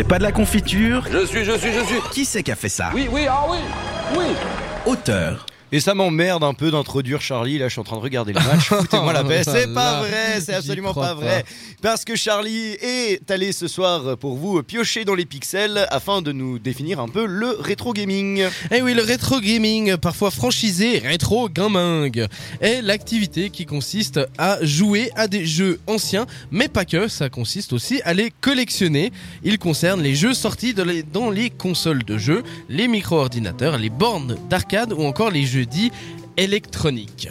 C'est pas de la confiture Je suis, je suis, je suis. Qui c'est qui a fait ça Oui, oui, ah oui, oui. Auteur. Et ça m'emmerde un peu d'introduire Charlie. Là, je suis en train de regarder le match. Foutez-moi la paix. C'est pas vrai. C'est absolument pas vrai. Parce que Charlie est allé ce soir pour vous piocher dans les pixels afin de nous définir un peu le rétro gaming. Eh oui, le rétro gaming, parfois franchisé rétro gaming, est l'activité qui consiste à jouer à des jeux anciens, mais pas que, ça consiste aussi à les collectionner. Il concerne les jeux sortis dans les consoles de jeux, les micro-ordinateurs, les bornes d'arcade ou encore les jeux dits électroniques.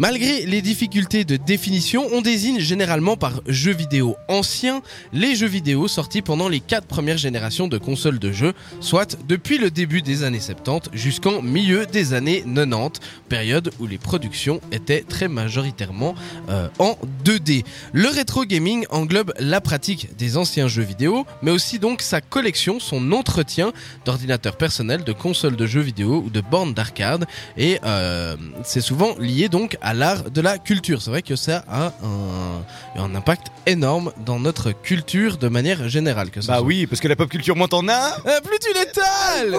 Malgré les difficultés de définition, on désigne généralement par jeux vidéo anciens les jeux vidéo sortis pendant les quatre premières générations de consoles de jeux, soit depuis le début des années 70 jusqu'en milieu des années 90, période où les productions étaient très majoritairement euh, en 2D. Le rétro gaming englobe la pratique des anciens jeux vidéo, mais aussi donc sa collection, son entretien d'ordinateurs personnels, de consoles de jeux vidéo ou de bornes d'arcade, et euh, c'est souvent lié donc à l'art de la culture. C'est vrai que ça a un, un impact énorme dans notre culture de manière générale. Que ça Bah soit- oui, parce que la pop culture, moins t'en as. Euh, plus tu l'étales.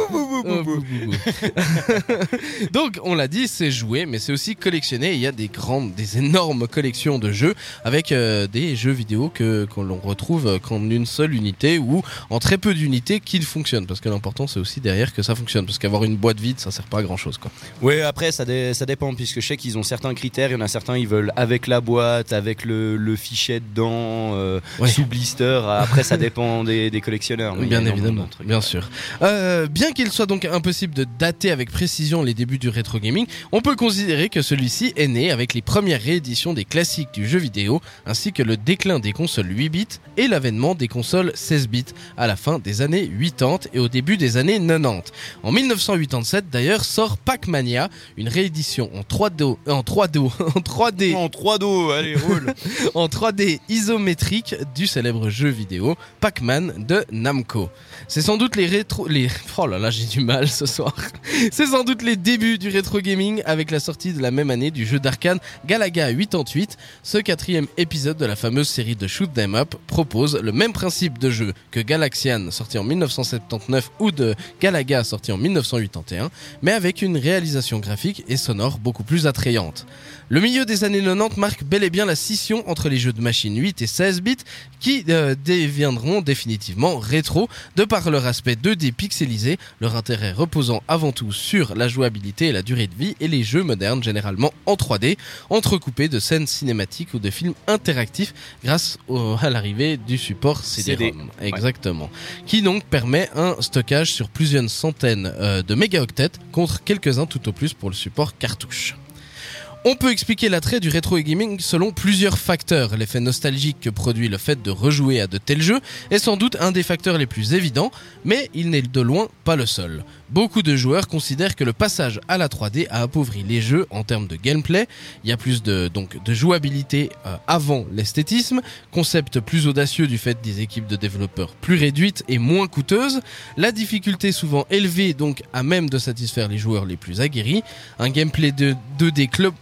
Donc on l'a dit, c'est jouer, mais c'est aussi collectionner. Il y a des grandes, des énormes collections de jeux avec euh, des jeux vidéo que qu'on l'on retrouve qu'en une seule unité ou en très peu d'unités qui fonctionnent. Parce que l'important c'est aussi derrière que ça fonctionne. Parce qu'avoir une boîte vide, ça sert pas à grand chose quoi. Ouais, après, ça, dé- ça dépend, puisque je sais qu'ils ont certains critères. Il y en a certains, ils veulent avec la boîte, avec le, le fichet dedans, euh, Ouais. sous blister. Après, ça dépend des, des collectionneurs. Bien évidemment, trucs. bien sûr. Euh, bien qu'il soit donc impossible de dater avec précision les débuts du rétro gaming, on peut considérer que celui-ci est né avec les premières rééditions des classiques du jeu vidéo, ainsi que le déclin des consoles 8 bits et l'avènement des consoles 16 bits à la fin des années 80 et au début des années 90. En 1987 d'ailleurs sort Pac-Mania, une réédition en 3D, en 3D, en 3D En 3 dos, allez, roule. en 3D isométrique du célèbre jeu vidéo Pac-Man de Namco. C'est sans doute les rétro... Les... Oh là là, j'ai du mal ce soir. C'est sans doute les débuts du rétro gaming avec la sortie de la même année du jeu d'arcade Galaga 88. Ce quatrième épisode de la fameuse série de Shoot 'em Up propose le même principe de jeu que Galaxian sorti en 1979 ou de Galaga sorti en 1981, mais avec une réalisation graphique et sonore beaucoup plus attrayante. Le milieu des années 90 marque bel et bien la scission entre les jeux de machine 8 et 16 bits qui euh, deviendront définitivement rétro de par leur aspect 2D pixelisé, leur intérêt reposant avant tout sur la jouabilité et la durée de vie et les jeux modernes généralement en 3D, entrecoupés de scènes cinématiques ou de films interactifs grâce au- à l'arrivée du support CD-ROM. Exactement. Qui donc permet un stockage sur plusieurs centaines euh, de mégaoctets contre quelques-uns tout au plus pour le support cartouche. On peut expliquer l'attrait du rétro gaming selon plusieurs facteurs. L'effet nostalgique que produit le fait de rejouer à de tels jeux est sans doute un des facteurs les plus évidents, mais il n'est de loin pas le seul. Beaucoup de joueurs considèrent que le passage à la 3D a appauvri les jeux en termes de gameplay. Il y a plus de, donc, de jouabilité euh, avant l'esthétisme, concept plus audacieux du fait des équipes de développeurs plus réduites et moins coûteuses, la difficulté souvent élevée donc à même de satisfaire les joueurs les plus aguerris, un gameplay de 2D club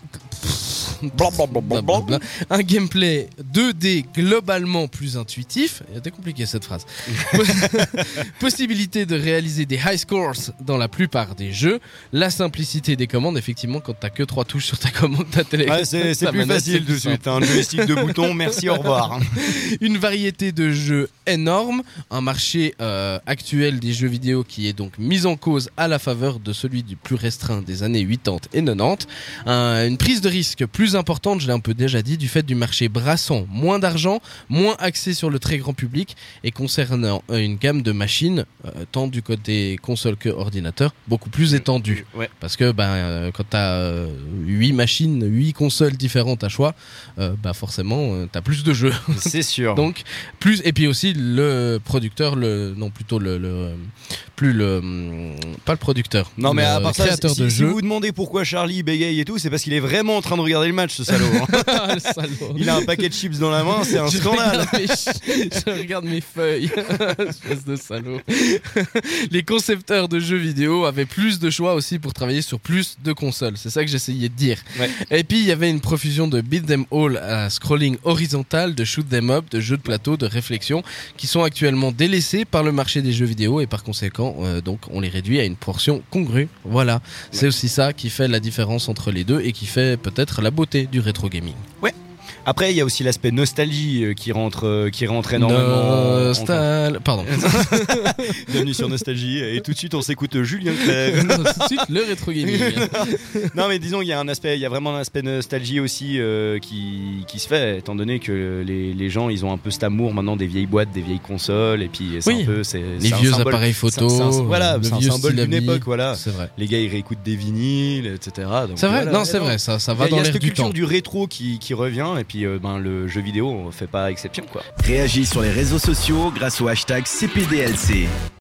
Blablabla. un gameplay 2D globalement plus intuitif. C'était compliqué cette phrase. Possibilité de réaliser des high scores dans la plupart des jeux. La simplicité des commandes, effectivement, quand t'as que trois touches sur ta commande, ta télé. Ouais, c'est plus facile c'est tout de suite. Un joystick de boutons, merci, au revoir. une variété de jeux énorme, un marché euh, actuel des jeux vidéo qui est donc mis en cause à la faveur de celui du plus restreint des années 80 et 90, Un- une prise de risque plus importante, je l'ai un peu déjà dit, du fait du marché brassant moins d'argent, moins axé sur le très grand public et concernant euh, une gamme de machines, euh, tant du côté console que ordinateur, beaucoup plus étendue. Ouais. Parce que ben, euh, quand tu as 8 machines, 8 consoles différentes à choix, bah forcément, tu as plus de jeux. C'est sûr. Donc plus et puis aussi le producteur, le non plutôt le, le- plus le hum, pas le producteur. non mais le à part ça, si, de si vous demandez pourquoi Charlie bégaye et tout, c'est parce qu'il est vraiment en train de regarder le match, ce salaud. hein. Le salaud. Il a un paquet de chips dans la main, c'est un Je scandale. regarde mes ch- je regarde mes feuilles. Espèce de salaud. Les concepteurs de jeux vidéo avaient plus de choix aussi pour travailler sur plus de consoles. C'est ça que j'essayais de dire. Ouais. Et puis il y avait une profusion de beat them all à scrolling horizontal, de shoot them up, de jeux de plateau, de réflexion, qui sont actuellement délaissés par le marché des jeux vidéo et par conséquent, euh, donc on les réduit à une portion congrue. Voilà. C'est aussi ça qui fait la différence entre les deux et qui fait peut-être la beauté du rétro gaming. Après, il y a aussi l'aspect nostalgie euh, qui rentre, euh, qui rentre énormément. en- Nostal... Pardon. Bienvenue sur Nostalgie. Et tout de suite, on s'écoute Julien Clerc. Tout de suite, le rétro gaming. non, mais disons, il y a un aspect, il y a vraiment un aspect nostalgie aussi euh, qui, qui se fait, étant donné que les, les gens, ils ont un peu cet amour maintenant des vieilles boîtes, des vieilles consoles, et puis c'est Oui. un peu, c'est Les vieux symbole- appareils photo, c'est un- voilà, c'est un symbole d'une époque, voilà. C'est vrai. Les gars, ils réécoutent des vinyles, etc. C'est vrai, voilà. non, c'est vrai, ça, ça va a, il y dans a l'air cette du culture temps. du rétro qui, qui revient, et puis euh, ben, le jeu vidéo on fait pas exception, quoi. Réagis sur les réseaux sociaux grâce au hashtag CPDLC.